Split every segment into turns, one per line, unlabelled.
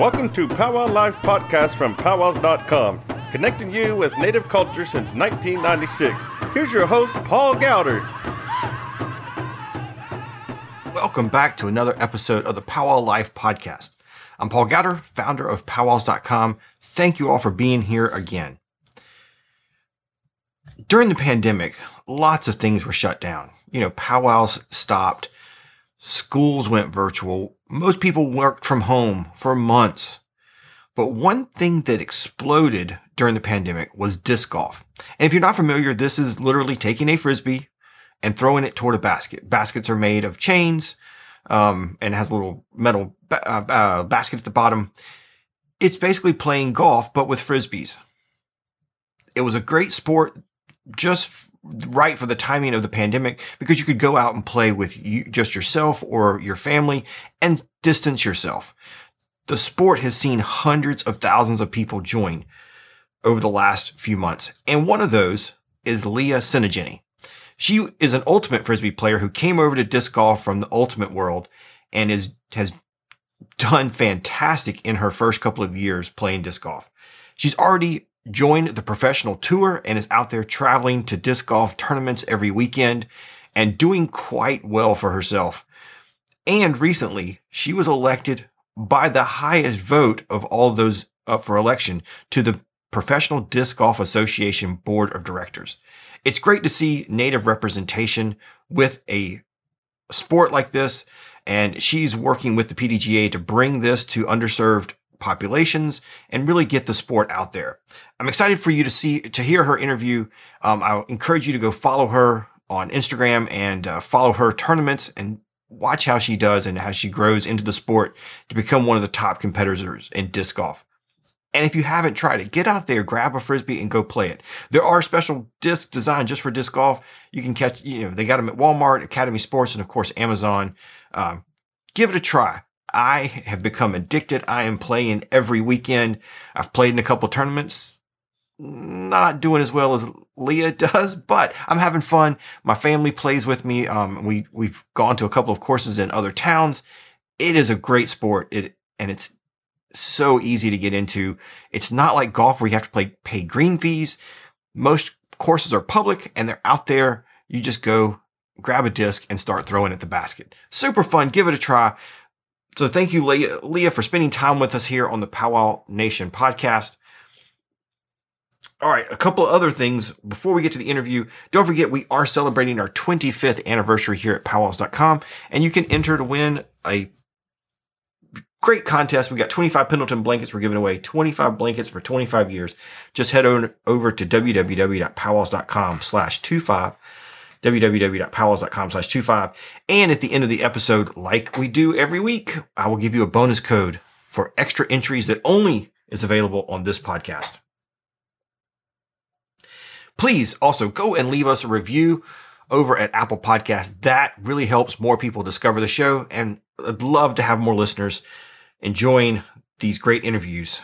Welcome to Powwow Life Podcast from powwows.com, connecting you with Native culture since 1996. Here's your host, Paul Gowder.
Welcome back to another episode of the Powwow Life Podcast. I'm Paul Gowder, founder of powwows.com. Thank you all for being here again. During the pandemic, lots of things were shut down. You know, powwows stopped, schools went virtual, most people worked from home for months. But one thing that exploded during the pandemic was disc golf. And if you're not familiar, this is literally taking a frisbee and throwing it toward a basket. Baskets are made of chains um, and has a little metal ba- uh, uh, basket at the bottom. It's basically playing golf, but with frisbees. It was a great sport, just right for the timing of the pandemic, because you could go out and play with you, just yourself or your family and distance yourself. The sport has seen hundreds of thousands of people join over the last few months, and one of those is Leah Tsinajinnie. She is an ultimate frisbee player who came over to disc golf from the ultimate world and is has done fantastic in her first couple of years playing disc golf. She's already joined the professional tour and is out there traveling to disc golf tournaments every weekend and doing quite well for herself. And recently, she was elected by the highest vote of all those up for election to the Professional Disc Golf Association Board of Directors. It's great to see native representation with a sport like this. And she's working with the PDGA to bring this to underserved populations and really get the sport out there. I'm excited for you to see, to hear her interview. Um, I encourage you to go follow her on Instagram and uh, follow her tournaments and watch how she does and how she grows into the sport to become one of the top competitors in disc golf. And if you haven't tried it, get out there, grab a frisbee and go play it. There are special discs designed just for disc golf. You can catch, you know, they got them at Walmart, Academy Sports, and of course, Amazon. Um, give it a try. I have become addicted. I am playing every weekend. I've played in a couple tournaments, not doing as well as Leah does, but I'm having fun. My family plays with me. Um, we, we've gone to a couple of courses in other towns. It is a great sport. It, and it's so easy to get into. It's not like golf where you have to play, pay green fees. Most courses are public and they're out there. You just go grab a disc and start throwing at the basket. Super fun. Give it a try. So thank you, Leah, Leah, for spending time with us here on the Powwow Nation podcast. All right, a couple of other things before we get to the interview. Don't forget, we are celebrating our 25th anniversary here at powwows.com, and you can enter to win a great contest. We got 25 Pendleton blankets we're giving away, 25 blankets for 25 years. Just head on over to www.powwows.com slash 25, www.powwows.com slash 25. And at the end of the episode, like we do every week, I will give you a bonus code for extra entries that only is available on this podcast. Please also go and leave us a review over at Apple Podcasts. That really helps more people discover the show and I'd love to have more listeners enjoying these great interviews.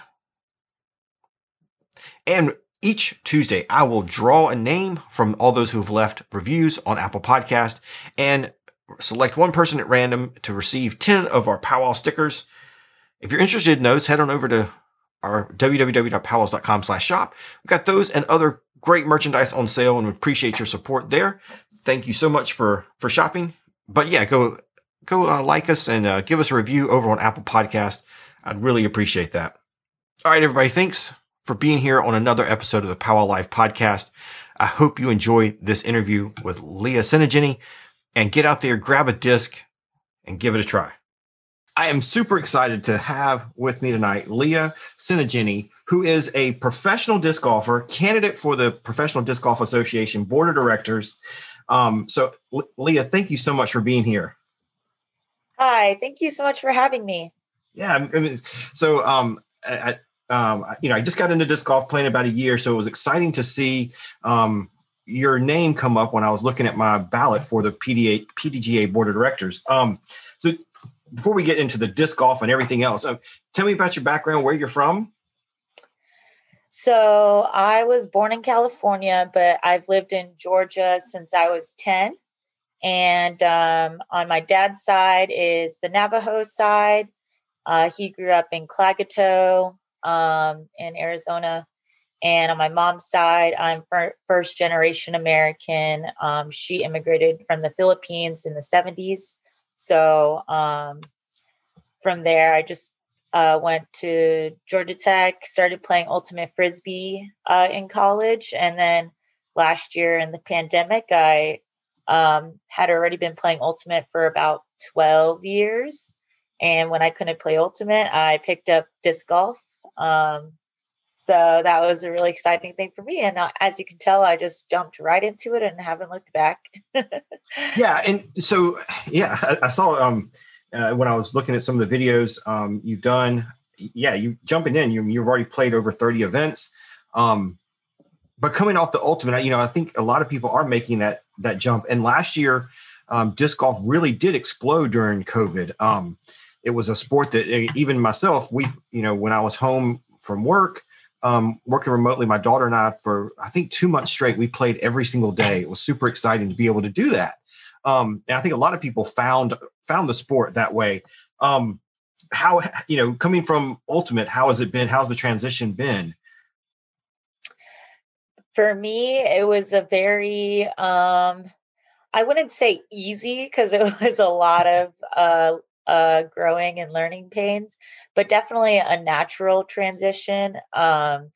And each Tuesday, I will draw a name from all those who have left reviews on Apple Podcast and select one person at random to receive 10 of our Powwow stickers. If you're interested in those, head on over to our www.powwows.com slash shop. We've got those and other great merchandise on sale and we appreciate your support there. Thank you so much for, for shopping. But yeah, go go uh, like us and uh, give us a review over on Apple Podcast. I'd really appreciate that. All right, everybody. Thanks for being here on another episode of the Powwow Life podcast. I hope you enjoy this interview with Leah Tsinajinnie and get out there, grab a disc and give it a try. I am super excited to have with me tonight Leah Tsinajinnie, who is a professional disc golfer, candidate for the Professional Disc Golf Association Board of Directors. Um, so, Leah, thank you so much for being here.
Hi, thank you so much for having me.
Yeah, I mean, so um, I, um, you know, I just got into disc golf playing about a year, so it was exciting to see um, your name come up when I was looking at my ballot for the PDA, PDGA board of directors. Um, so before we get into the disc golf and everything else, uh, tell me about your background, where you're from.
So I was born in California, but I've lived in Georgia since I was 10. And um, on my dad's side is the Navajo side. Uh, he grew up in Klagetoh um, in Arizona. And on my mom's side, I'm first generation American. Um, she immigrated from the Philippines in the 70s. So um, from there, I just uh, went to Georgia Tech, started playing ultimate frisbee uh, in college, and then last year in the pandemic, I um, had already been playing ultimate for about 12 years. And when I couldn't play ultimate, I picked up disc golf. Um, so that was a really exciting thing for me. And uh, as you can tell, I just jumped right into it and haven't looked back.
yeah. And so, yeah, I, I saw um, uh, when I was looking at some of the videos um, you've done. Yeah, you jumping in, you, you've already played over 30 events. Um, but coming off the ultimate, you know, I think a lot of people are making that that jump. And last year, um, disc golf really did explode during COVID. Um, it was a sport that eh, even myself, we, you know, when I was home from work, um, working remotely, my daughter and I, for I think two months straight, we played every single day. It was super exciting to be able to do that. Um, and I think a lot of people found found the sport that way. Um, how you know, coming from ultimate, how has it been? How's the transition been?
For me, it was a very um, I wouldn't say easy because it was a lot of uh, uh, growing and learning pains, but definitely a natural transition. Um,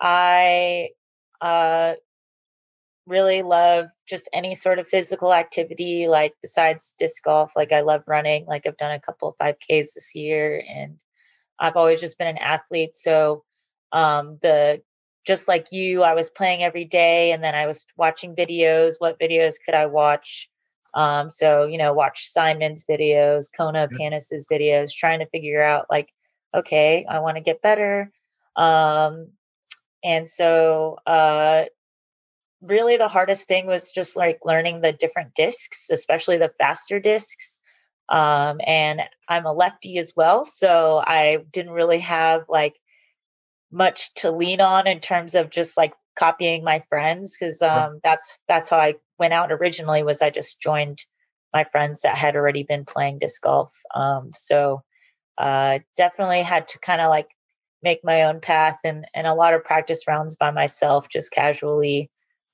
I uh, really love just any sort of physical activity, like besides disc golf. Like I love running. Like I've done a couple of 5Ks this year, and I've always just been an athlete. So um, the just like you, I was playing every day, and then I was watching videos. What videos could I watch? Um, so you know, watch Simon's videos, Kona Panis's videos, trying to figure out like, okay, I want to get better. Um, and so uh, really the hardest thing was just like learning the different discs, especially the faster discs. Um, and I'm a lefty as well, so I didn't really have like much to lean on in terms of just like copying my friends because um, that's that's how I went out originally was I just joined my friends that had already been playing disc golf. Um, so uh, definitely had to kind of like make my own path and and a lot of practice rounds by myself, just casually,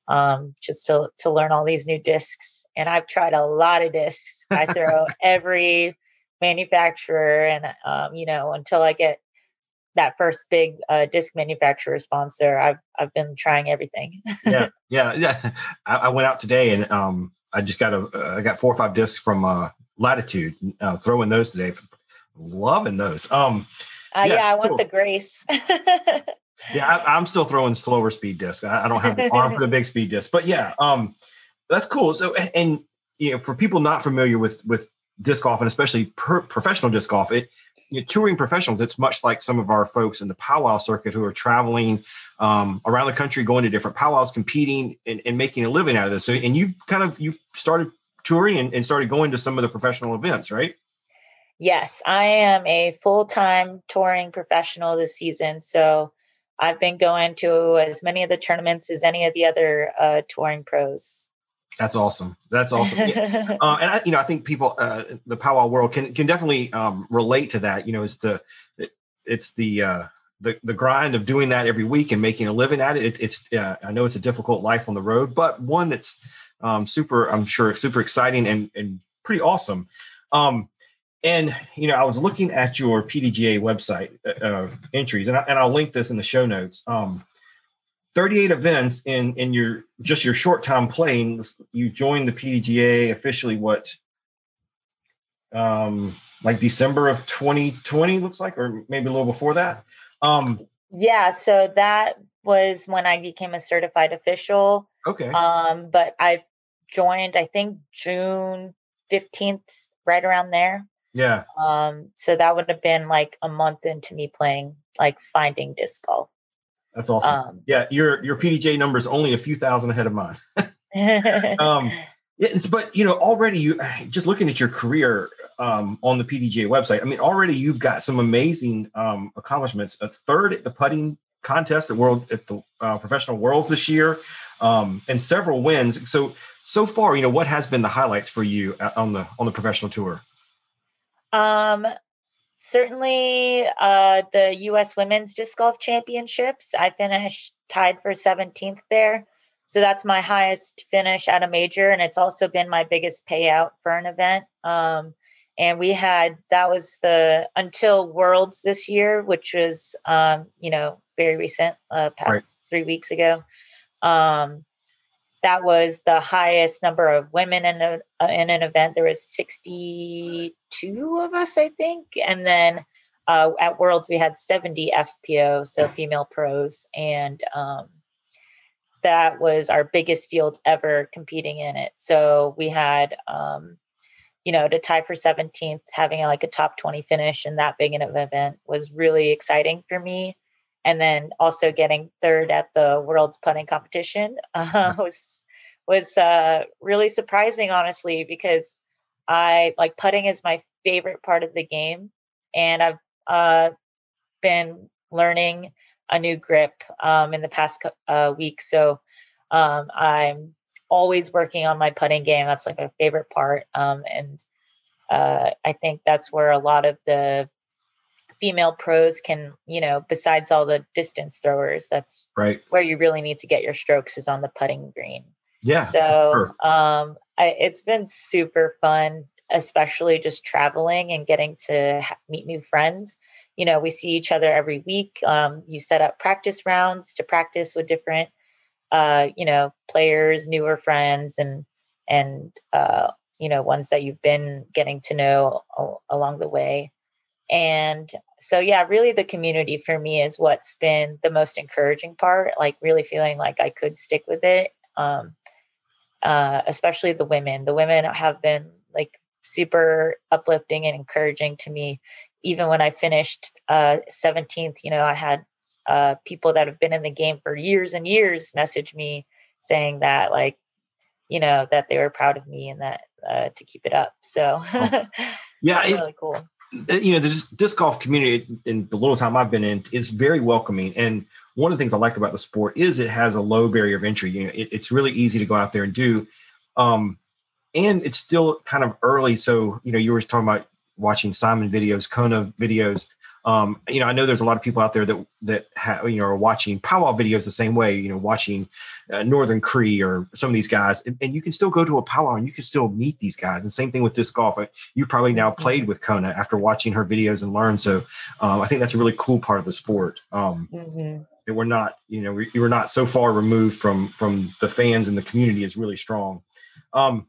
um, just to to learn all these new discs. And I've tried a lot of discs. I throw every manufacturer, and um, you know until I get that first big uh, disc manufacturer sponsor, I've I've been trying everything.
yeah, yeah, yeah. I, I, went out today and um, I just got a uh, I got four or five discs from uh, Latitude. Uh, throwing those today, loving those. Um,
uh, yeah, yeah, I want the Grace.
yeah, I, am still throwing slower speed discs. I, I, don't have the arm for the big speed disc, but yeah, um, that's cool. So, and you know, for people not familiar with with disc golf and especially per, professional disc golf, it you know, touring professionals, it's much like some of our folks in the powwow circuit who are traveling um, around the country, going to different powwows, competing and, and, making a living out of this. So, and you kind of you started touring and, and started going to some of the professional events, right?
Yes, I am a full time touring professional this season. So I've been going to as many of the tournaments as any of the other uh, touring pros.
That's awesome. That's awesome. Yeah. uh, and I, you know, I think people, uh, the powwow world can can definitely um, relate to that. You know, it's the it, it's the uh, the the grind of doing that every week and making a living at it. it it's uh, I know it's a difficult life on the road, but one that's um, super. I'm sure super exciting and and pretty awesome. Um, and you know, I was looking at your PDGA website uh, entries, and, I, and I'll link this in the show notes. Um, 38 events in in your just your short time playing. You joined the PDGA officially. What? Um, like December of 2020 looks like, or maybe a little before that. Um,
yeah, so that was when I became a certified official.
Okay.
Um, but I joined, I think June 15th, right around there.
Yeah.
Um, so that would have been like a month into me playing, like finding disc golf.
That's awesome. Um, yeah, your your PDJ number is only a few thousand ahead of mine. um, yes, but you know, already you just looking at your career um, on the PDJ website. I mean, already you've got some amazing um, accomplishments. A third at the putting contest at world at the uh, professional worlds this year, um, and several wins. So so far, you know, what has been the highlights for you uh, on the on the professional tour?
Um, certainly uh, the U.S. Women's Disc Golf Championships. I finished tied for 17th there. So that's my highest finish at a major. And it's also been my biggest payout for an event. Um, and we had that was the until Worlds this year, which was um, you know very recent, uh, past right. three weeks ago. Um, that was the highest number of women in a uh, in an event. There was sixty two of us, I think, and then uh, at Worlds we had seventy FPO, so female pros, and um, that was our biggest field ever competing in it. So we had um, you know, to tie for 17th, having like a top 20 finish in that big an event was really exciting for me. And then also getting third at the world's putting competition uh, was was uh, really surprising, honestly, because I like putting is my favorite part of the game, and I've uh, been learning a new grip um, in the past uh, week. So um, I'm always working on my putting game. That's like my favorite part. Um, and uh, I think that's where a lot of the female pros can, you know, besides all the distance throwers, that's
right
where you really need to get your strokes is on the putting green.
Yeah.
So sure. um, I, it's been super fun, especially just traveling and getting to ha- meet new friends. You know, we see each other every week. Um, you set up practice rounds to practice with different uh, you know, players, newer friends, and and uh, you know ones that you've been getting to know along the way. And so, yeah, really, the community for me is what's been the most encouraging part. Like really feeling like I could stick with it. Um, uh, especially the women. The women have been like super uplifting and encouraging to me. Even when I finished uh, 17th, you know, I had uh, people that have been in the game for years and years message me saying that like you know that they were proud of me and that uh, to keep it up so
oh. yeah
it's really cool
you know the disc golf community in the little time i've been in is very welcoming. And one of the things i like about the sport is it has a low barrier of entry. You know it, it's really easy to go out there and do um, and it's still kind of early. So you know you were talking about watching simon videos kona videos um, you know, I know there's a lot of people out there that that have, you know are watching powwow videos the same way. You know, watching uh, Northern Cree or some of these guys, and, and, you can still go to a powwow and you can still meet these guys. And same thing with disc golf. You've probably now mm-hmm. played with Kona after watching her videos and learned. So um, I think that's a really cool part of the sport. Um, mm-hmm. And we're not, you know, we, we're not so far removed from from the fans and the community is really strong. Um,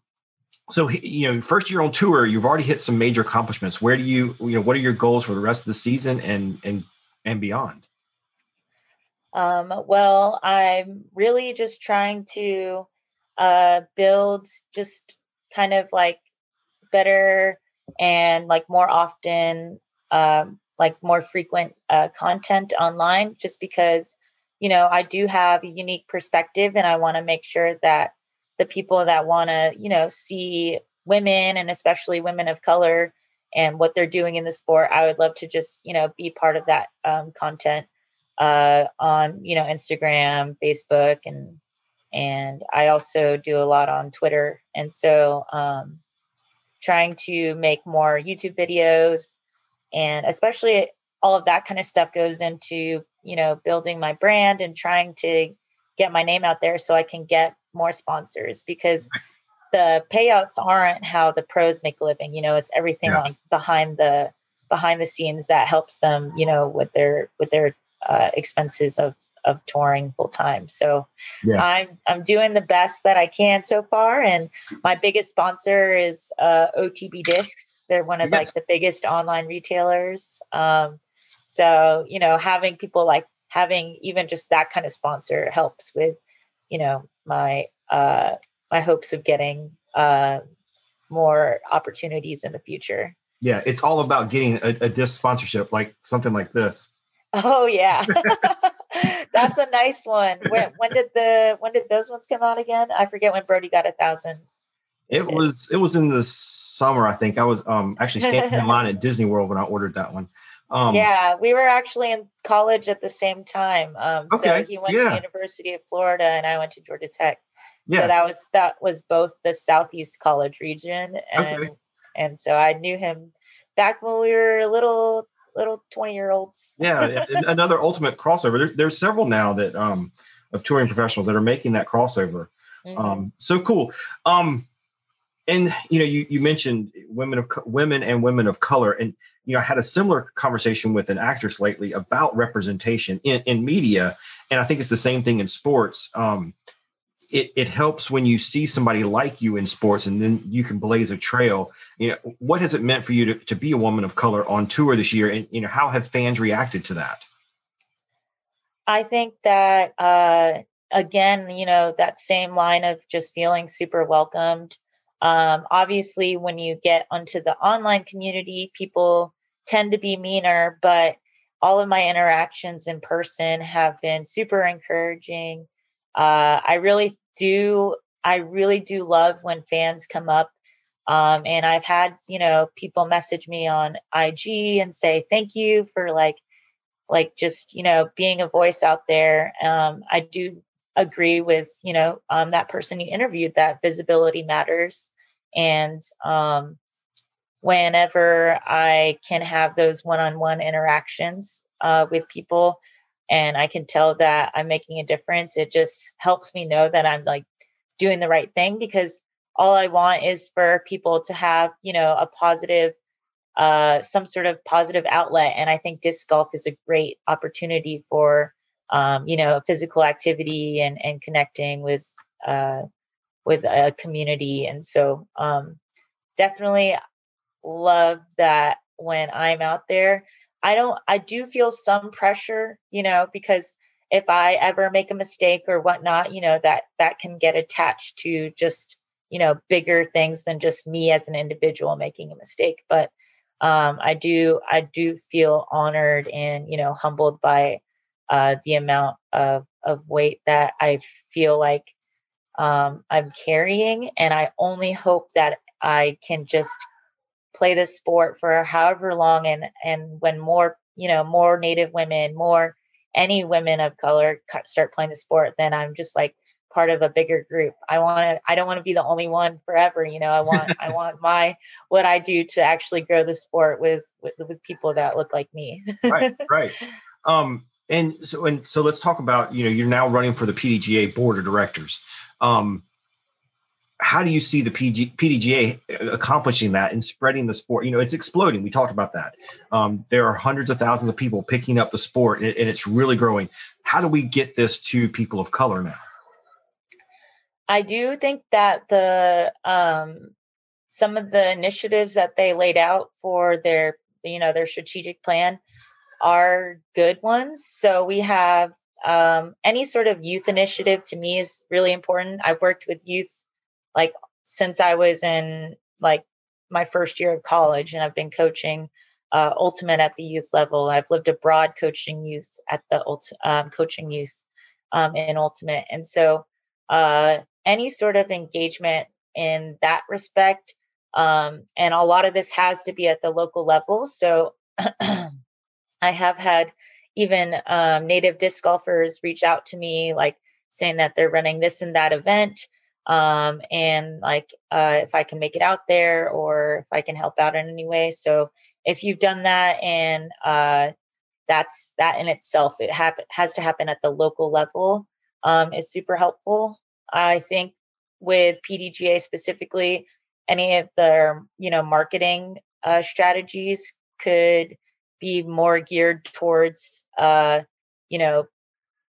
so you know first year on tour you've already hit some major accomplishments. Where do you you know what are your goals for the rest of the season and and and beyond?
Um, well i'm really just trying to uh, build just kind of like better and like more often um, like more frequent uh, content online just because you know i do have a unique perspective and i want to make sure that the people that want to, you know, see women and especially women of color and what they're doing in the sport. I would love to just, you know, be part of that um, content uh, on, you know, Instagram, Facebook, and and I also do a lot on Twitter. And so, um, trying to make more YouTube videos, and especially all of that kind of stuff goes into, you know, building my brand and trying to get my name out there so I can get more sponsors because the payouts aren't how the pros make a living. You know, it's everything yeah. on behind the behind the scenes that helps them, you know, with their with their uh, expenses of of touring full time. So yeah. I'm I'm doing the best that I can so far, and my biggest sponsor is uh, OTB Discs. They're one of yes. like the biggest online retailers. Um, so you know, having people like having even just that kind of sponsor helps with you know my uh my hopes of getting uh more opportunities in the future.
Yeah it's all about getting a, a disc sponsorship like something like this.
Oh yeah. That's a nice one. When, when did the when did those ones come out again? I forget when Brodie got a thousand.
It was it was in the summer i think. I was um actually standing in line at disney world when i ordered that one
um, yeah, we were actually in college at the same time. Um, okay, so he went yeah. to University of Florida, and I went to Georgia Tech. Yeah. So that was that was both the Southeast College region, and okay. and so I knew him back when we were little little 20 year olds.
yeah, another ultimate crossover. There, there's several now that um of touring professionals that are making that crossover. Mm-hmm. Um, so cool. Um, and you know, you you mentioned women of women and women of color, and you know, I had a similar conversation with an actress lately about representation in in media, and I think it's the same thing in sports. Um, it, it helps when you see somebody like you in sports and then you can blaze a trail you know what has it meant for you to, to be a woman of color on tour this year and you know how have fans reacted to that
I think that uh, again, you know, that same line of just feeling super welcomed. Um, obviously, when you get onto the online community, people tend to be meaner, but all of my interactions in person have been super encouraging. Uh, I really do, I really do love when fans come up. Um, and I've had, you know, people message me on IG and say, thank you for like like just you know being a voice out there um, i do agree with you know um, that person you interviewed that visibility matters and um, whenever i can have those one-on-one interactions uh, with people and i can tell that i'm making a difference it just helps me know that i'm like doing the right thing because all i want is for people to have you know a positive uh, some sort of positive outlet. And I think disc golf is a great opportunity for, um, you know, physical activity and, and connecting with, uh, with a community. And so, um, definitely love that when I'm out there, I don't, I do feel some pressure, you know, because if I ever make a mistake or whatnot, you know, that, that can get attached to just, you know, bigger things than just me as an individual making a mistake. But um, I do I do feel honored and you know humbled by uh, the amount of of weight that I feel like um, I'm carrying, and I only hope that I can just play this sport for however long, and and when more you know more Native women, more any women of color start playing the sport, then I'm just like part of a bigger group. I want to I don't want to be the only one forever, you know. I want I want my what I do to actually grow the sport with with, with people that look like me.
right, right. Um and so and so let's talk about, you know, you're now running for the PDGA board of directors. Um how do you see the PG, PDGA accomplishing that and spreading the sport? You know, it's exploding. We talked about that. Um, there are hundreds of thousands of people picking up the sport, and, and it's really growing. How do we get this to people of color now?
I do think that the um, some of the initiatives that they laid out for their you know their strategic plan are good ones. So we have um, any sort of youth initiative to me is really important. I've worked with youth like since I was in like my first year of college, and I've been coaching uh, ultimate at the youth level. I've lived abroad coaching youth at the ult- um, coaching youth um, in ultimate, and so uh, any sort of engagement in that respect. Um, and a lot of this has to be at the local level. So I have had even um, native disc golfers reach out to me, like saying that they're running this and that event. Um, and like uh, if I can make it out there or if I can help out in any way. So if you've done that and uh, that's that in itself, it happen, has to happen at the local level um, is super helpful. I think with PDGA specifically, any of their you know marketing uh, strategies could be more geared towards uh, you know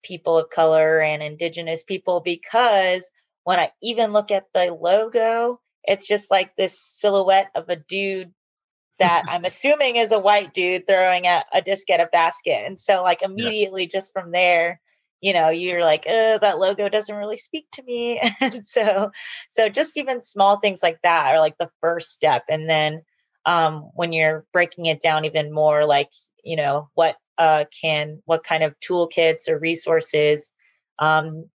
people of color and indigenous people because when I even look at the logo, it's just like this silhouette of a dude that I'm assuming is a white dude throwing a, a disc at a basket. And so like immediately yeah. just from there, you know you're like oh that logo doesn't really speak to me and so so just even small things like that are like the first step and then um when you're breaking it down even more like you know what uh can what kind of toolkits or resources um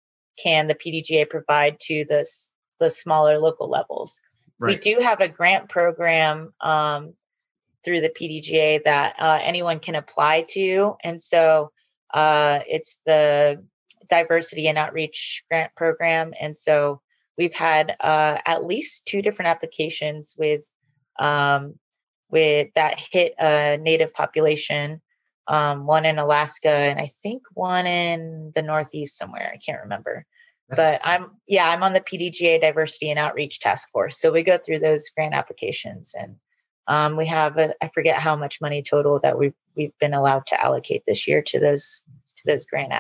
can the pdga provide to this the smaller local levels right. we do have a grant program um through the pdga that uh, anyone can apply to and so uh, it's the diversity and outreach grant program. And so we've had uh, at least two different applications with um, with that hit a native population um, one in alaska and i think one in the northeast somewhere i can't remember but i'm yeah i'm on the pdga diversity and outreach task force so we go through those grant applications and um, we have a, I forget how much money total that we've we've been allowed to allocate this year to those to those grant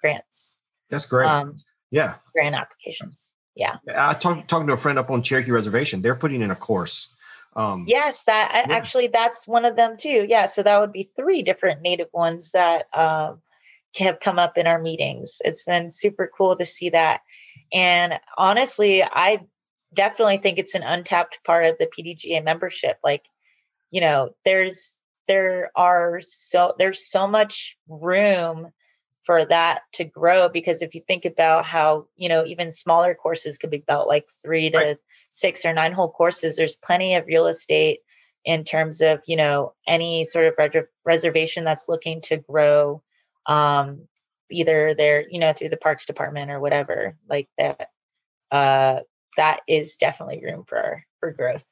grants.
That's great. Um, yeah,
grant applications. Yeah,
I talked talking to a friend up on Cherokee Reservation. They're putting in a course.
Um, yes, that yeah. actually that's one of them too. Yeah, so that would be three different native ones that um, have come up in our meetings. It's been super cool to see that, and honestly, I definitely think it's an untapped part of the PDGA membership. Like, you know, there's there are so there's so much room for that to grow because if you think about how you know even smaller courses could be about like three to right. Six or nine whole courses there's plenty of real estate in terms of you know any sort of re- reservation that's looking to grow um either they're you know through the parks department or whatever like that uh that is definitely room for for growth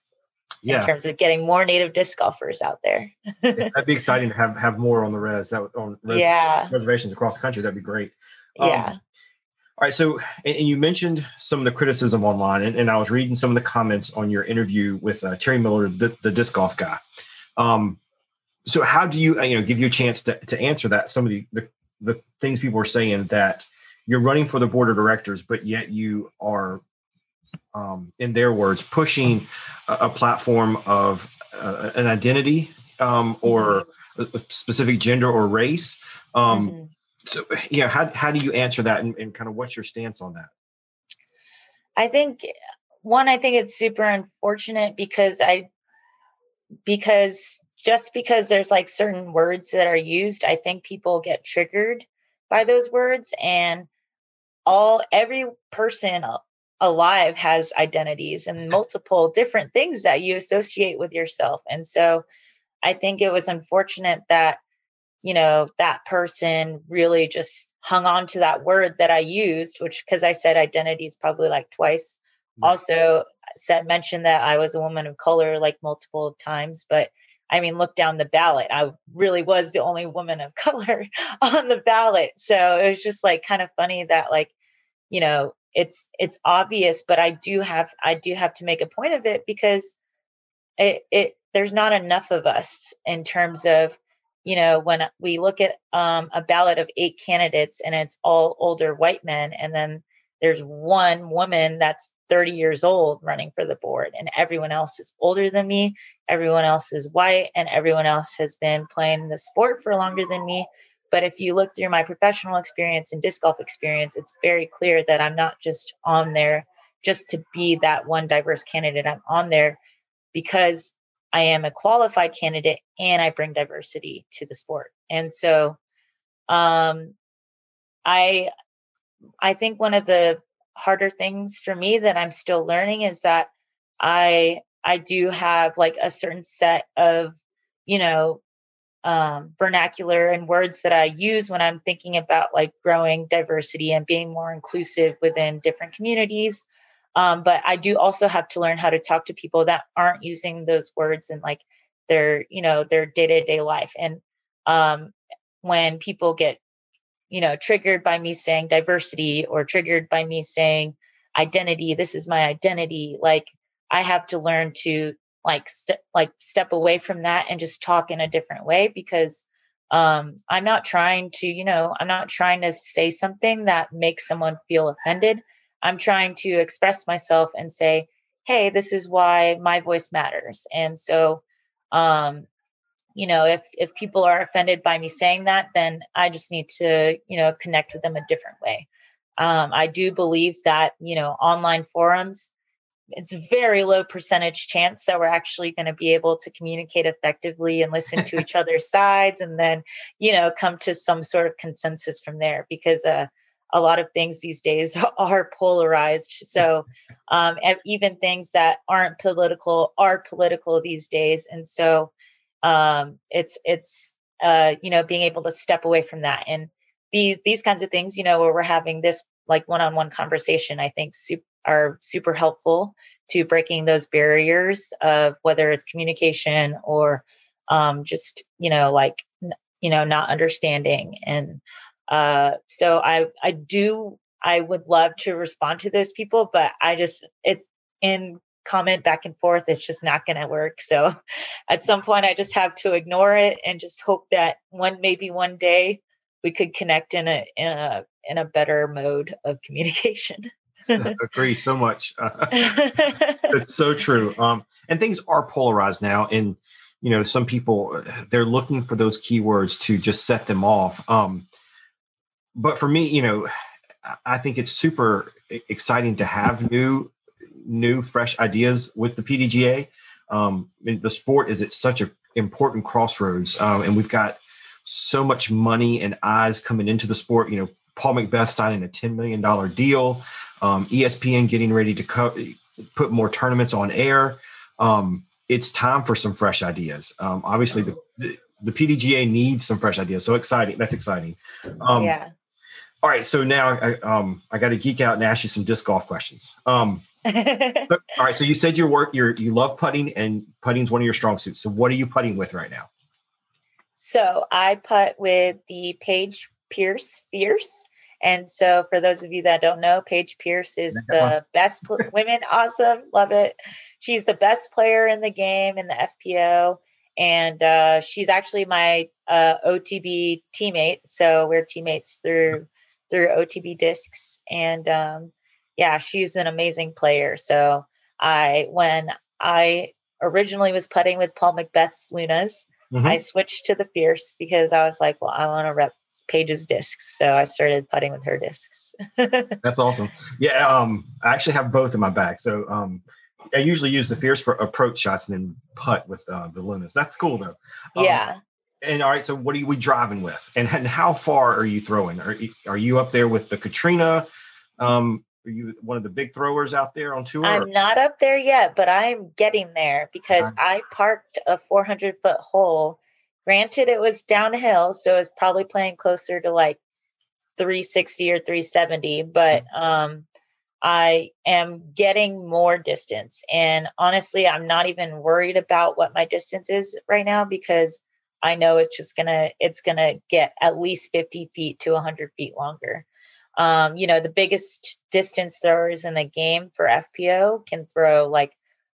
yeah. in terms of getting more native disc golfers out there.
that'd be exciting to have have more on the res that on res, yeah. reservations across the country. That'd be great.
Um, yeah.
All right. So, and, you mentioned some of the criticism online, and, and, I was reading some of the comments on your interview with uh, Terry Miller, the, the disc golf guy. Um, so, how do you, uh, you know, give you a chance to, to answer that? Some of the, the, the things people are saying that you're running for the board of directors, but yet you are um, in their words, pushing a, a platform of uh, an identity um, or mm-hmm. a, specific gender or race. Um, mm-hmm. So, yeah, how, how do you answer that and, and kind of what's your stance on that?
I think one, I think it's super unfortunate because I, because just because there's like certain words that are used, I think people get triggered by those words and all every person alive has identities and multiple different things that you associate with yourself. And so I think it was unfortunate that, you know, that person really just hung on to that word that I used, which because I said identities probably like twice. Mm. Also said mentioned that I was a woman of color like multiple times, but I mean, look down the ballot. I really was the only woman of color on the ballot. So it was just like kind of funny that like, you know, it's it's obvious but i do have i do have to make a point of it because it, it there's not enough of us in terms of you know when we look at um, a ballot of eight candidates and it's all older white men and then there's one woman that's 30 years old running for the board and everyone else is older than me everyone else is white and everyone else has been playing the sport for longer than me but if you look through my professional experience and disc golf experience, it's very clear that I'm not just on there just to be that one diverse candidate. I'm on there because I am a qualified candidate and I bring diversity to the sport. And so um I I think one of the harder things for me that I'm still learning is that I I do have like a certain set of you know um, vernacular and words that I use when I'm thinking about like growing diversity and being more inclusive within different communities. Um, but I do also have to learn how to talk to people that aren't using those words in like their, you know, their day to day life. And um, when people get, you know, triggered by me saying diversity or triggered by me saying identity, this is my identity, like I have to learn to like step like step away from that and just talk in a different way because um i'm not trying to you know i'm not trying to say something that makes someone feel offended i'm trying to express myself and say hey this is why my voice matters. And so um you know if if people are offended by me saying that then i just need to you know connect with them a different way. Um, i do believe that you know online forums it's very low percentage chance that we're actually going to be able to communicate effectively and listen to each other's sides and then you know come to some sort of consensus from there because uh, a lot of things these days are polarized. So um, even things that aren't political are political these days. And so um, it's it's uh, you know being able to step away from that. And these these kinds of things you know where we're having this like one-on-one conversation i think are super helpful to breaking those barriers of whether it's communication or um, just you know like you know not understanding. And uh, so i i do i would love to respond to those people but i just it's in comment back and forth it's just not going to work. So at some point i just have to ignore it and just hope that one maybe one day we could connect in a in a in a better mode of communication.
Agree so much. Uh, it's, it's, so true. Um and things are polarized now and you know some people they're looking for those keywords to just set them off. Um but for me you know i think it's super exciting to have new new fresh ideas with the pdga um the sport is at such an important crossroads um, and we've got so much money and eyes coming into the sport you know paul mcbeth signing a $10 million deal um, espn getting ready to co- put more tournaments on air um, it's time for some fresh ideas. Um, obviously, the, the PDGA needs some fresh ideas. So exciting! That's exciting. Um, yeah. All right, so now I um I got to geek out and ask you some disc golf questions. Um, all right, so you said your work you you love putting and putting is one of your strong suits. So what are you putting with right now?
So I putt with the Paige Pierce Fierce. And so, for those of you that don't know, Paige Pierce is the best pl- women. Awesome, love it. She's the best player in the game in the FPO, and uh, she's actually my uh, OTB teammate. So we're teammates through through OTB discs, and um, yeah, she's an amazing player. So I when I originally was putting with Paul McBeth's Lunas. Mm-hmm. I switched to the Fierce because I was like, well, I want to rep Paige's discs. So I started putting with her discs.
That's awesome. Yeah, um, I actually have both in my bag. So um, I usually use the Fierce for approach shots and then putt with uh, the Lunas. That's cool though.
Um, yeah.
And all right, so what are we driving with, and, and how far are you throwing? Are you, are you up there with the Catrina? Um, are you one of the big throwers out there on tour?
I'm not up there yet, but I'm getting there because nice. I parked a 400 foot hole Granted, it was downhill, so it was probably playing closer to like 360 or 370, but mm-hmm. um, I am getting more distance. And honestly, I'm not even worried about what my distance is right now because I know it's just gonna it's gonna get at least 50 feet to 100 feet longer. Um, you know, the biggest distance throwers in the game for FPO can throw like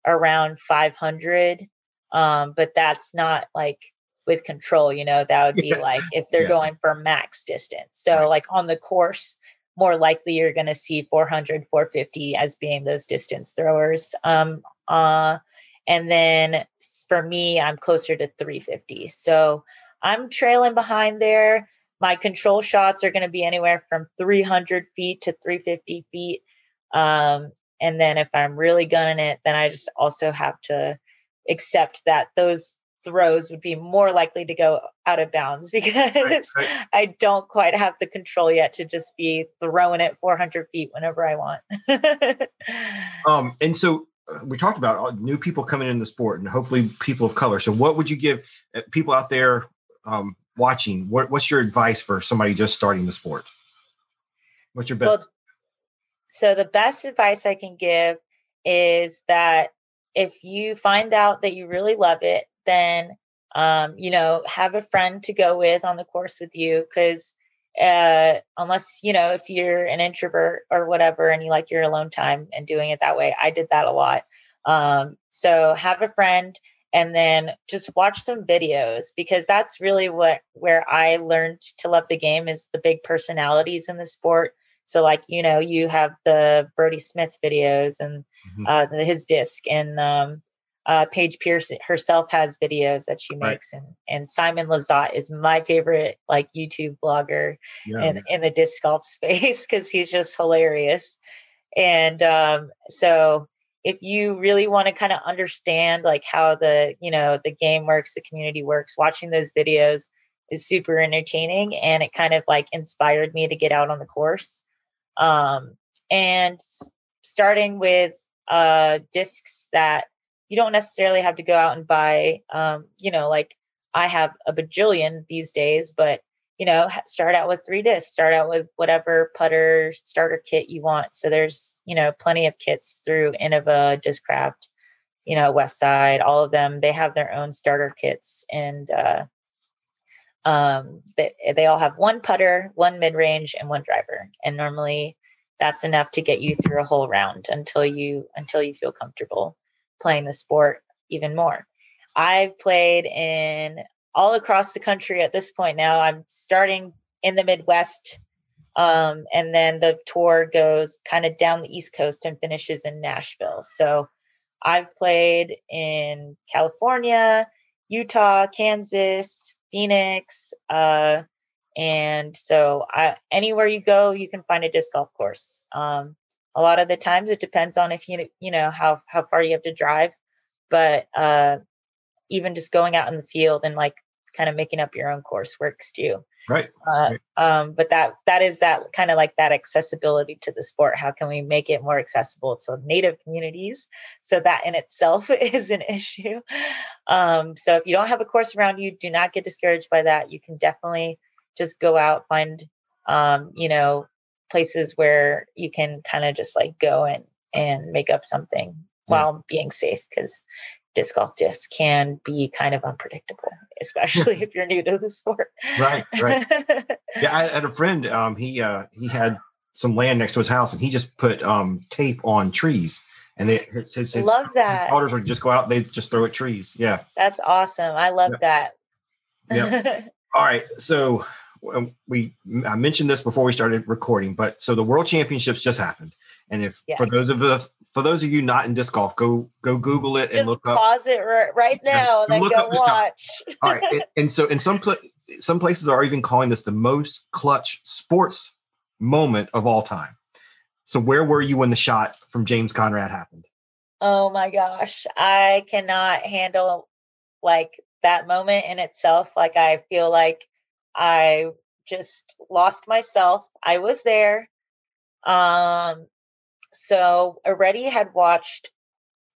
around 500, um, but that's not like with control you know that would be yeah. like if they're yeah. going for max distance so right. like on the course more likely you're going to see 400 450 as being those distance throwers um uh and then for me i'm closer to 350 so i'm trailing behind there my control shots are going to be anywhere from 300 feet to 350 feet um and then if i'm really gunning it then i just also have to accept that those throws would be more likely to go out of bounds because right, right. I don't quite have the control yet to just be throwing it 400 feet whenever I want.
um, and so we talked about new people coming in the sport and hopefully people of color. So what would you give uh, people out there um, watching? What, what's your advice for somebody just starting the sport? What's your best? Well,
so the best advice I can give is that if you find out that you really love it then um, you know have a friend to go with on the course with you because uh, unless you know if you're an introvert or whatever and you like your alone time and doing it that way i did that a lot um, so have a friend and then just watch some videos because that's really what where i learned to love the game is the big personalities in the sport so like you know you have the Brodie Smith videos and mm-hmm. uh, his disc and um, uh, Paige Pierce herself has videos that she makes, right. and and Simon Lizotte is my favorite like YouTube blogger yeah. in in the disc golf space because he's just hilarious. And um, so, if you really want to kind of understand like how the you know the game works, the community works, watching those videos is super entertaining, and it kind of like inspired me to get out on the course. Um, and starting with uh, discs that you don't necessarily have to go out and buy um, you know like i have a bajillion these days but you know, start out with three discs, start out with whatever putter starter kit you want. So there's, you know, plenty of kits through Innova, Discraft, you know, West Side, all of them. They have their own starter kits and uh um they, they all have one putter, one mid-range and one driver. And normally that's enough to get you through a whole round until you until you feel comfortable playing the sport even more. I've played in all across the country at this point now. I'm starting in the Midwest. Um, and then the tour goes kind of down the East Coast and finishes in Nashville. So I've played in California, Utah, Kansas, Phoenix, uh, and so I, anywhere you go, you can find a disc golf course. Um, a lot of the times it depends on if you you know how how far you have to drive, but uh, even just going out in the field and like kind of making up your own course works too.
Right.
Uh,
right.
Um, but that that is that kind of like that accessibility to the sport. How can we make it more accessible to native communities? So that in itself is an issue. Um, so if you don't have a course around you, do not get discouraged by that. You can definitely just go out find um, you know places where you can kind of just like go and and make up something yeah. while being safe because disc golf discs can be kind of unpredictable, especially if you're new to the sport.
Right, right. yeah, I had a friend. Um, he uh, he had some land next to his house, and he just put um, tape on trees. And they, his, his, his
love that.
Daughters would just go out. They just throw at trees. Yeah,
that's awesome. I love that.
Yeah. All right. So we I mentioned this before we started recording, but so the World Championships just happened, and if yes. for those of us for those of you not in disc golf, go go Google it
Just
and look
up. Pause it right now and then go watch.
All right, and, and, so in some pl- some places are even calling this the most clutch sports moment of all time. So where were you when the shot from James Conrad happened?
Oh my gosh, I cannot handle like that moment in itself. Like I feel like I just lost myself. I was there. Um, so already had watched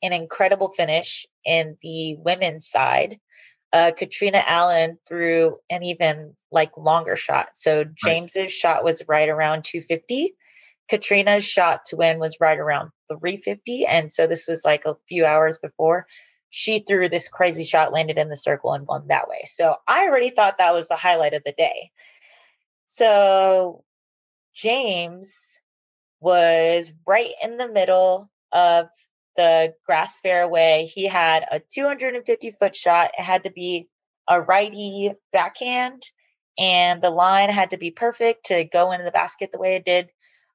an incredible finish in the women's side. Uh, Catrina Allen threw an even like longer shot. So James's right. shot was right around 250. Catrina's shot to win was right around 350. And so this was like a few hours before she threw this crazy shot, landed in the circle, and won that way. So I already thought that was the highlight of the day. So James was right in the middle of the grass fairway. He had a 250 foot shot. It had to be a righty backhand, and the line had to be perfect to go into the basket the way it did.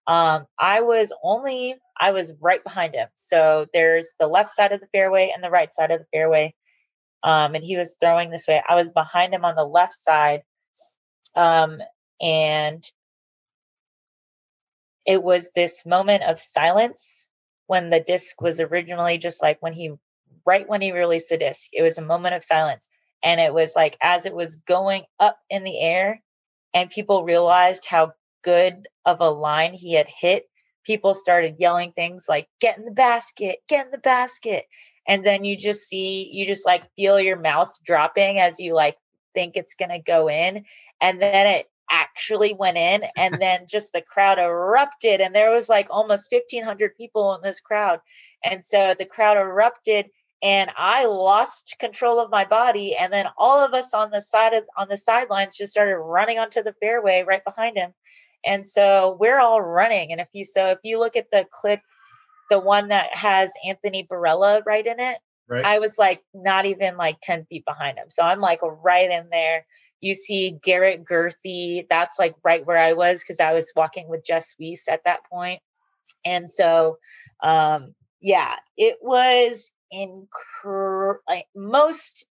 Um, I was only, I was right behind him. So there's the left side of the fairway and the right side of the fairway. Um, and he was throwing this way. I was behind him on the left side. Um, and it was this moment of silence when the disc was originally just like when he right when he released the disc it was a moment of silence and it was like as it was going up in the air and people realized how good of a line he had hit people started yelling things like get in the basket get in the basket and then you just see you just like feel your mouth dropping as you like think it's going to go in and then it actually went in and then just the crowd erupted and there was like almost 1500 people in this crowd and so the crowd erupted and i lost control of my body and then all of us on the side of on the sidelines just started running onto the fairway right behind him and so we're all running and if you so if you look at the clip the one that has anthony Barela right in it right. i was like not even like 10 feet behind him so i'm like right in there you see Garrett Gurthey. That's like right where I was because I was walking with Jess Weese at that point. And so, um, yeah, it was incre- like most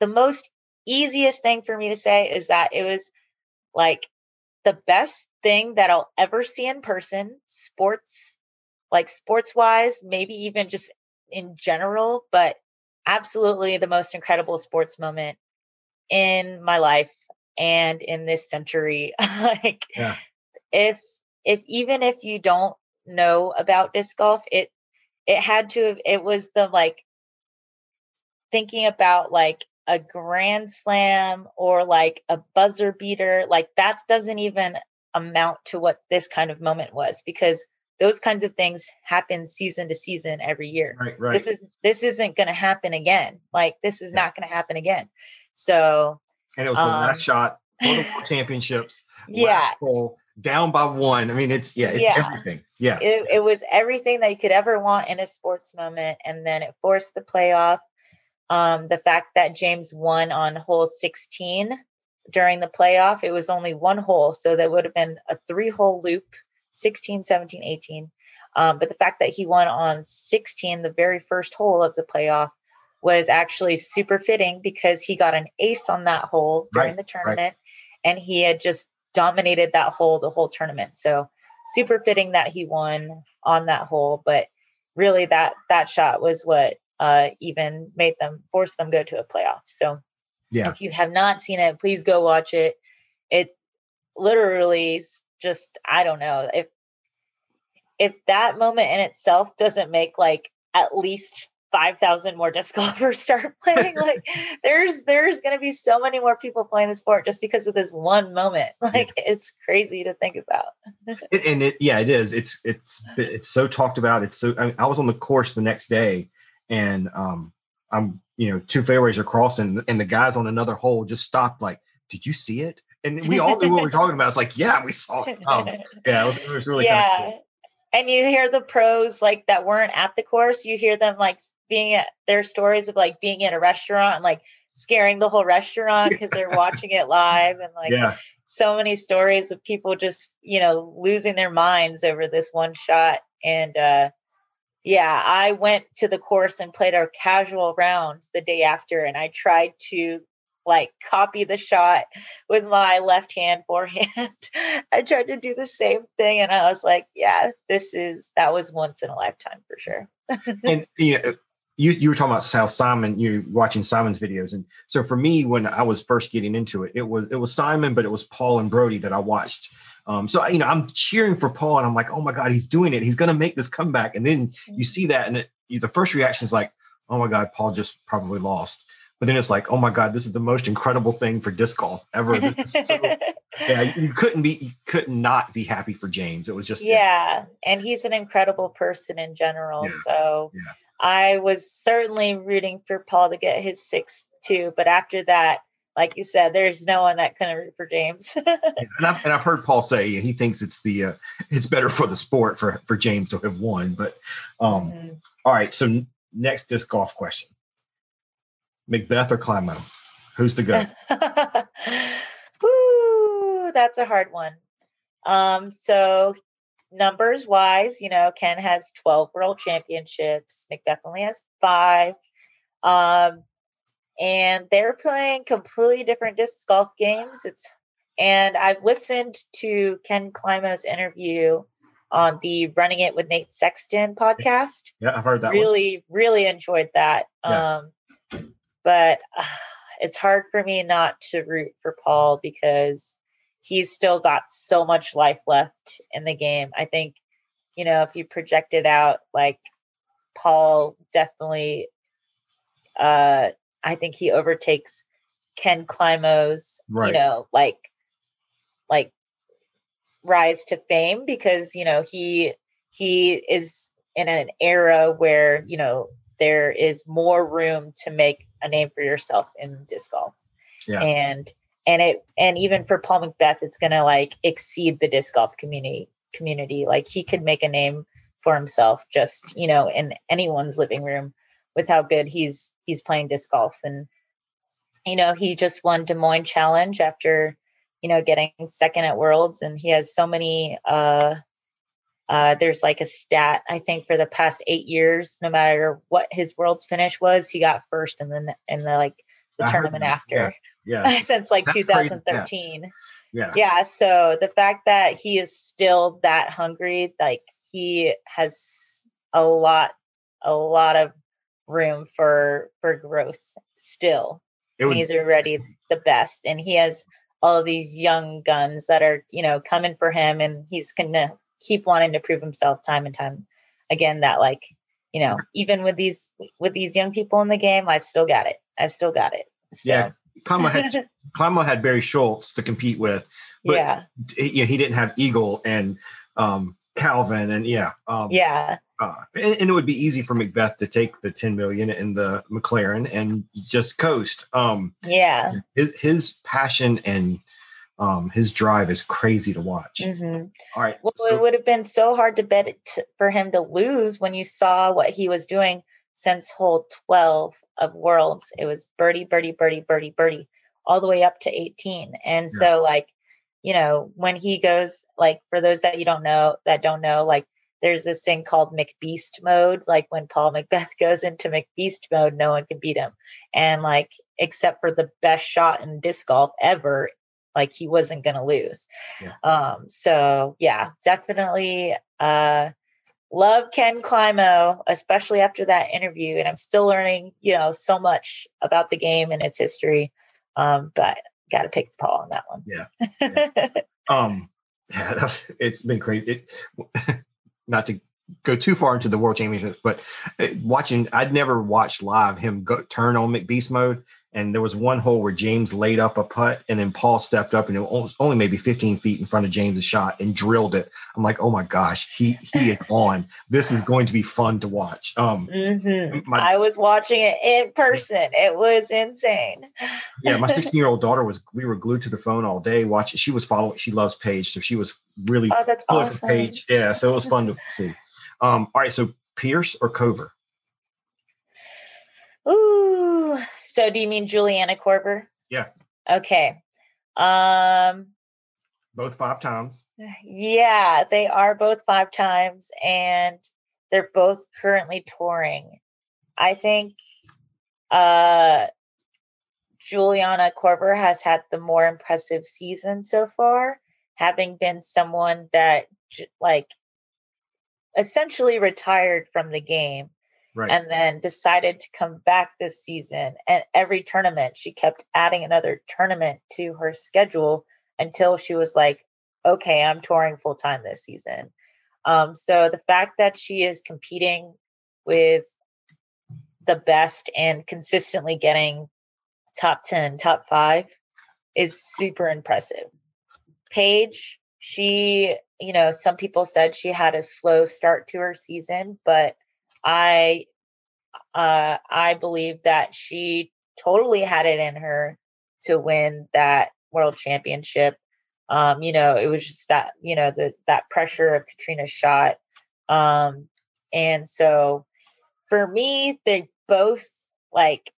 the most easiest thing for me to say is that it was like the best thing that I'll ever see in person, sports, like sports wise, maybe even just in general, but absolutely the most incredible sports moment in my life and in this century like yeah. if if even if you don't know about disc golf it it had to have it was the like thinking about like a grand slam or like a buzzer beater, like that doesn't even amount to what this kind of moment was because those kinds of things happen season to season every year.
Right, right.
This is this isn't going to happen again. Like this is yeah. not going to happen again. So
and it was the um, last shot for the championships.
Yeah.
Goal, down by one. I mean, it's yeah, it's yeah. everything. Yeah.
It, it was everything that you could ever want in a sports moment. And then it forced the playoff. Um, the fact that James won on hole 16 during the playoff, it was only one hole. So that would have been a three hole loop 16, 17, 18. Um, but the fact that he won on 16, the very first hole of the playoff, was actually super fitting because he got an ace on that hole during right, the tournament right. and he had just dominated that hole the whole tournament. So super fitting that he won on that hole. But really that that shot was what uh, even made them force them go to a playoff. So yeah. if you have not seen it, please go watch it. It literally just I don't know if if that moment in itself doesn't make like at least 5000 more disc golfers start playing like there's there's going to be so many more people playing the sport just because of this one moment. Like it's crazy to think about.
It, and it yeah it is. It's it's it's so talked about. It's so I, mean, I was on the course the next day and um i'm you know two fairways are crossing and the guys on another hole just stopped like did you see it and we all knew what we are talking about. It's like, yeah, we saw it. Um, yeah, it was, it was really yeah. Kind of cool.
And you hear the pros like that weren't at the course. You hear them like being at their stories of like being in a restaurant and like scaring the whole restaurant because they're watching it live and like yeah. so many stories of people just you know losing their minds over this one shot and uh yeah i went to the course and played a casual round the day after and i tried to like copy the shot with my left hand forehand. I tried to do the same thing and I was like, yeah, this is that was once in a lifetime for sure.
and you know, you, you were talking about how Simon, you watching Simon's videos. And so for me, when I was first getting into it, it was it was Simon, but it was Paul and Brodie that I watched. Um, so you know, I'm cheering for Paul, and I'm like, oh my god, he's doing it. He's going to make this comeback. And then you see that, and it, you, the first reaction is like, oh my god, Paul just probably lost but then it's like, oh my God, this is the most incredible thing for disc golf ever. So, yeah, you couldn't be, you could not not be happy for James. It was just,
yeah. And he's an incredible person in general. Yeah. So yeah. I was certainly rooting for Paul to get his sixth too. But after that, like you said, there's no one that can root for James.
and, I've, and I've heard Paul say he thinks it's the uh, it's better for the sport for for James to have won. But um, mm-hmm. all right, so next disc golf question: McBeth or Climo? Who's the go?
Ooh, that's a hard one. Um, so numbers wise, you know, Ken has 12 world championships. McBeth only has five. Um, and they're playing completely different disc golf games. It's and I've listened to Ken Climo's interview on the Running It with Nate Sexton podcast.
Yeah, I've heard that.
Really, one. really enjoyed that. Yeah. Um, but uh, it's hard for me not to root for Paul because he's still got so much life left in the game. I think, you know, if you project it out, like Paul definitely, uh, I think he overtakes Ken Climo's, right. you know, like, like rise to fame because, you know, he, he is in an era where, you know, there is more room to make a name for yourself in disc golf. Yeah. And and it and even for Paul McBeth, it's gonna like exceed the disc golf community community. Like he could make a name for himself just, you know, in anyone's living room with how good he's he's playing disc golf. And you know, he just won Des Moines Challenge after, you know, getting second at Worlds and he has so many uh uh, there's like a stat I think for the past eight years, no matter what his world's finish was, he got first and then in the like the I tournament after.
Yeah,
since like That's 2013.
Yeah.
yeah, yeah. So the fact that he is still that hungry, like he has a lot, a lot of room for for growth still. Would, he's already the best, and he has all of these young guns that are you know coming for him, and he's gonna keep wanting to prove himself time and time again that like you know even with these with these young people in the game i've still got it i've still got it So.
Yeah, Climo had had Barry Schultz to compete with, but
yeah,
he, he didn't have Eagle and um, Calvin, and yeah, um,
yeah,
uh, and, and it would be easy for McBeth to take the 10 million in the McLaren and just coast. Um,
yeah.
his his passion and um, his drive is crazy to watch.
hmm
All right,
Well,
so-
it would have been so hard to bet it t- for him to lose when you saw what he was doing since hole 12 of Worlds. It was birdie, birdie, birdie, birdie, birdie, all the way up to 18. And
Yeah.
so, like, you know, when he goes, like, for those that you don't know, that don't know, like, there's this thing called McBeast mode. Like, when Paul McBeth goes into McBeast mode, no one can beat him. And, like, except for the best shot in disc golf ever, like, he wasn't going to lose. Um, so yeah, definitely uh love Ken Climo, especially after that interview. And I'm still learning, you know, so much about the game and its history. Um, but gotta pick Paul on that one.
Yeah. Um, yeah, that's, it's been crazy. It, not to go too far into the world championships, but uh, watching, I'd never watched live him go turn on McBeast mode. And there was one hole where James laid up a putt, and then Paul stepped up, and it was only maybe 15 feet in front of James's shot and drilled it. I'm like, oh my gosh, he he is on. This is going to be fun to watch. Um,
Mhm.
my
I was watching it in person. It was insane.
yeah, my 16 year old daughter was. We were glued to the phone all day watching. She was following. She loves Paige, so she was really
Oh, that's awesome.
Paige. Yeah, so it was fun to see. Um, all right, so Pierce or Korver?
Ooh. So do you mean Juliana Korver?
Yeah.
Okay. Um
Both five times.
Yeah, they are both five times and they're both currently touring. I think uh Juliana Korver has had the more impressive season so far, having been someone that like essentially retired from the game
Right.
and then decided to come back this season. And every tournament, she kept adding another tournament to her schedule until she was like, okay, I'm touring full time this season. Um, so the fact that she is competing with the best and consistently getting top 10, top five is super impressive. Paige, she, you know, some people said she had a slow start to her season, but I uh I believe that she totally had it in her to win that world championship. Um, you know, it was just that, you know, the that pressure of Catrina's shot. Um, and so for me, they both like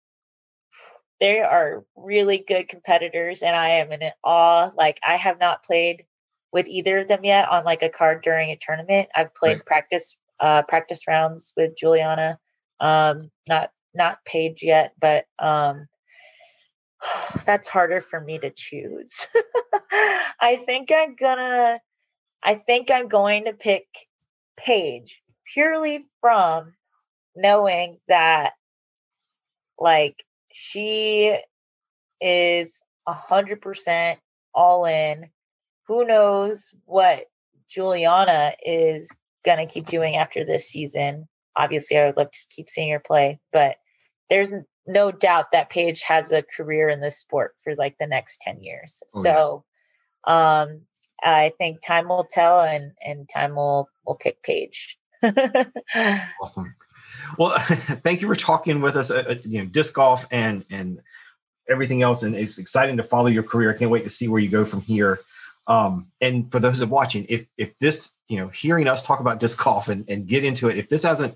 they are really good competitors and I am in awe. Like I have not played with either of them yet on like a card during a tournament. I've played
Right.
practice uh practice rounds with Juliana. Um not not Paige yet, but um that's harder for me to choose. I think I'm gonna I think I'm going to pick Paige purely from knowing that like she is a hundred percent all in. Who knows what Juliana is gonna keep doing after this season? Obviously, I would love to keep seeing her play, but there's no doubt that Paige has a career in this sport for like the next 10 years.
Oh, yeah.
so um I think time will tell and and time will will pick Paige.
Awesome. Well, thank you for talking with us. Uh, uh, you know, disc golf and and everything else, and it's exciting to follow your career. I can't wait to see where you go from here. Um, and for those of watching, if if this, you know, hearing us talk about disc golf and, and get into it, if this hasn't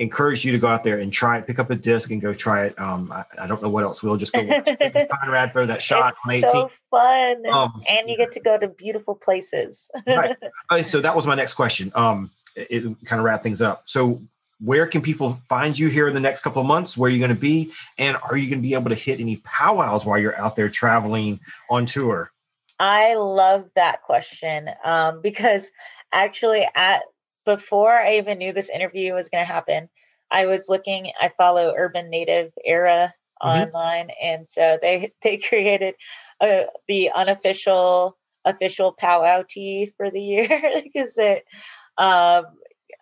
encouraged you to go out there and try it, pick up a disc and go try it. Um, I, I don't know what else. We'll just go Conrad throw that shot
it's
18.
so fun.
Um,
and you get to go to beautiful places.
Right. So that was my next question. Um, it, it kind of wrap things up. So where can people find you here in the next couple of months? Where are you going to be? And are you going to be able to hit any powwows while you're out there traveling on tour?
I love that question um, because actually, at before I even knew this interview was going to happen, I was looking. I follow Urban Native Era
Mhm.
online, and so they they created uh, the unofficial official powwow tee for the year because it. Um,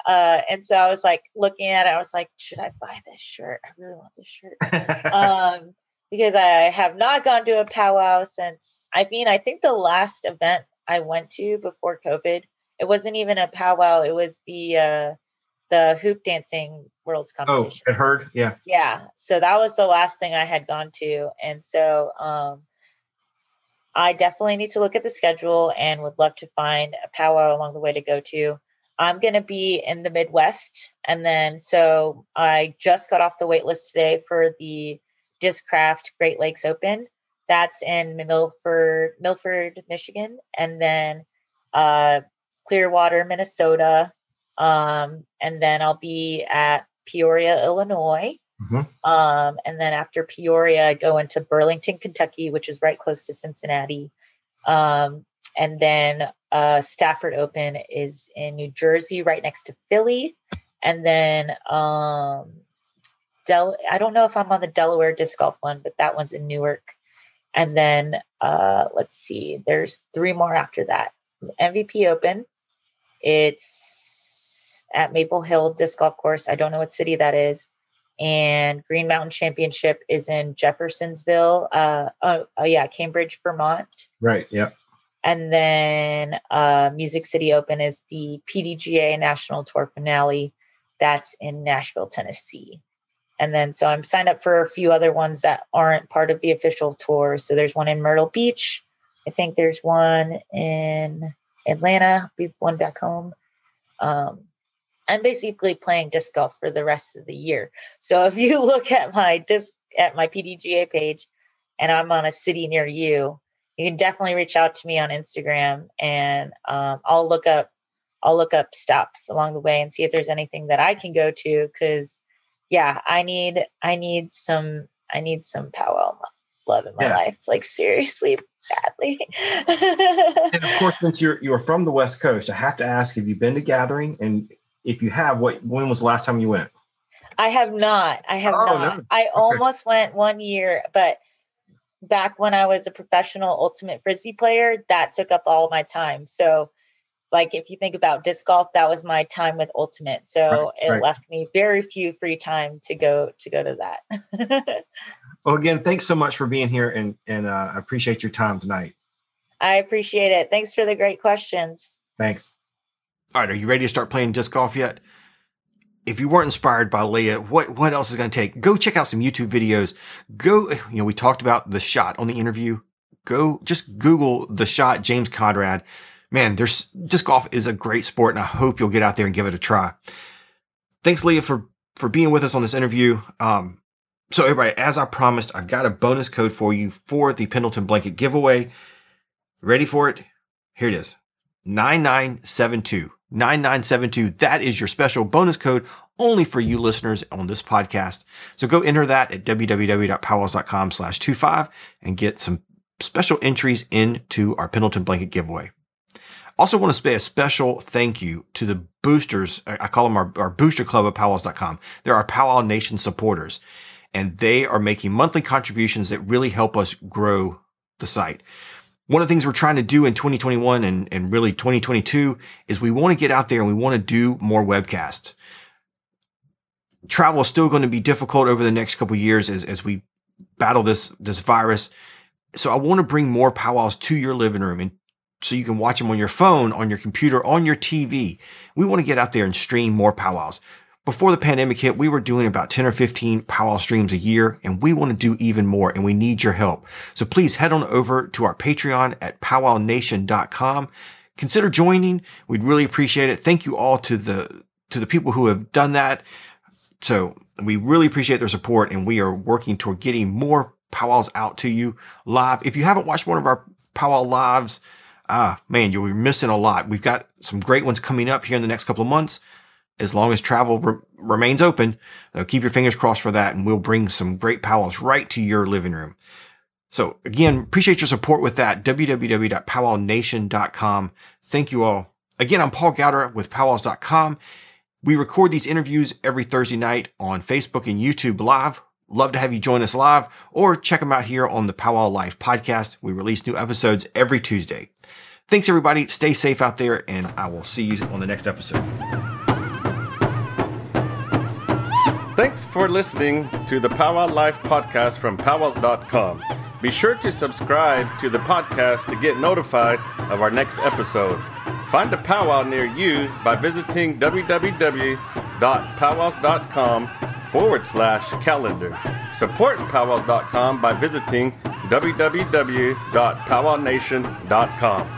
uh, and so I was like looking at it. I was like, should I buy this shirt? I really want this shirt. um, because I have not gone to a powwow since. I mean, I think the last event I went to before COVID, it wasn't even a powwow. It was the uh, the hoop dancing world's competition.
Oh,
competition.
I heard. Yeah.
Yeah. So that was the last thing I had gone to. And so um I definitely need to look at the schedule and would love to find a powwow along the way to go to. I'm going to be in the Midwest. And then, so I just got off the wait list today for the Discraft Great Lakes Open. That's in Milford, Milford, Michigan. And then uh, Clearwater, Minnesota. Um, and then I'll be at Peoria, Illinois.
Mhm.
Um, and then after Peoria, I go into Burlington, Kentucky, which is right close to Cincinnati. Um, and then uh, Stafford Open is in New Jersey, right next to Philly. And then um, Del- I don't know if I'm on the Delaware disc golf one, but that one's in Newark. And then uh, let's see, there's three more after that. MVP Open. It's at Maple Hill Disc Golf Course. I don't know what city that is. And Green Mountain Championship is in Jeffersonville. Uh, oh, oh yeah, Cambridge, Vermont.
Right. Yep.
And then uh, Music City Open is the PDGA National Tour finale. That's in Nashville, Tennessee. And then so I'm signed up for a few other ones that aren't part of the official tour. So there's one in Myrtle Beach. I think there's one in Atlanta. We've one back home. Um, I'm basically playing disc golf for the rest of the year. So if you look at my disc at my PDGA page, and I'm on a city near you, you can definitely reach out to me on Instagram, and um, I'll look up I'll look up stops along the way and see if there's anything that I can go to. Because yeah, I need I need some I need some powwow love in my
Yeah.
life, like seriously badly.
And of course, since you're you're from the West Coast, I have to ask: Have you been to Gathering? And if you have, what when was the last time you went?
I have not. I have
Oh,
not.
no.
I almost went one year, but back when I was a professional ultimate frisbee player, that took up all my time. So, like if you think about disc golf, that was my time with ultimate. So
Right,
it
right.
left me very few free time to go to go to that.
Well, again, thanks so much for being here, and and uh, I appreciate your time tonight.
I appreciate it. Thanks for the great questions.
Thanks. All right, are you ready to start playing disc golf yet? If you weren't inspired by Leah, what what else is going to take? Go check out some YouTube videos. Go, you know, we talked about the shot on the interview. Go just Google the shot James Conrad. Man, there's disc golf is a great sport, and I hope you'll get out there and give it a try. Thanks, Leah, for for being with us on this interview. Um, so everybody, as I promised, I've got a bonus code for you for the Pendleton blanket giveaway. Ready for it? Here it is. 9972. 9972. That is your special bonus code only for you listeners on this podcast. So go enter that at www.powwows.com slash 25 and get some special entries into our Pendleton blanket giveaway. Also want to say a special thank you to the boosters. I call them our, our booster club at powwows.com. They're our Powwow Nation supporters and they are making monthly contributions that really help us grow the site one of the things we're trying to do in 2021 and, and really 2022 is we want to get out there and we want to do more webcasts. Travel is still going to be difficult over the next couple years as, as we battle this, this virus. So I want to bring more powwows to your living room and so you can watch them on your phone, on your computer, on your TV. We want to get out there and stream more powwows. Before the pandemic hit, we were doing about 10 or 15 powwow streams a year, and we want to do even more, and we need your help. So please head on over to our Patreon at powwownation.com. Consider joining. We'd really appreciate it. Thank you all to the to the people who have done that. So we really appreciate their support, and we are working toward getting more powwows out to you live. If you haven't watched one of our powwow lives, ah man, you'll be missing a lot. We've got some great ones coming up here in the next couple of months as long as travel re- remains open, uh, keep your fingers crossed for that, and we'll bring some great powwows right to your living room. So again, appreciate your support with that. www.powwownation.com. Thank you all. Again, I'm Paul Gowder with powwows.com. We record these interviews every Thursday night on Facebook and YouTube live. Love to have you join us live or check them out here on the Powwow Life podcast. We release new episodes every Tuesday. Thanks everybody. Stay safe out there and I will see you on the next episode.
Thanks for listening to the Powwow Life podcast from powwows.com. Be sure to subscribe to the podcast to get notified of our next episode. Find a powwow near you by visiting www.powwows.com forward slash calendar. Support powwows.com by visiting www.powwownation.com.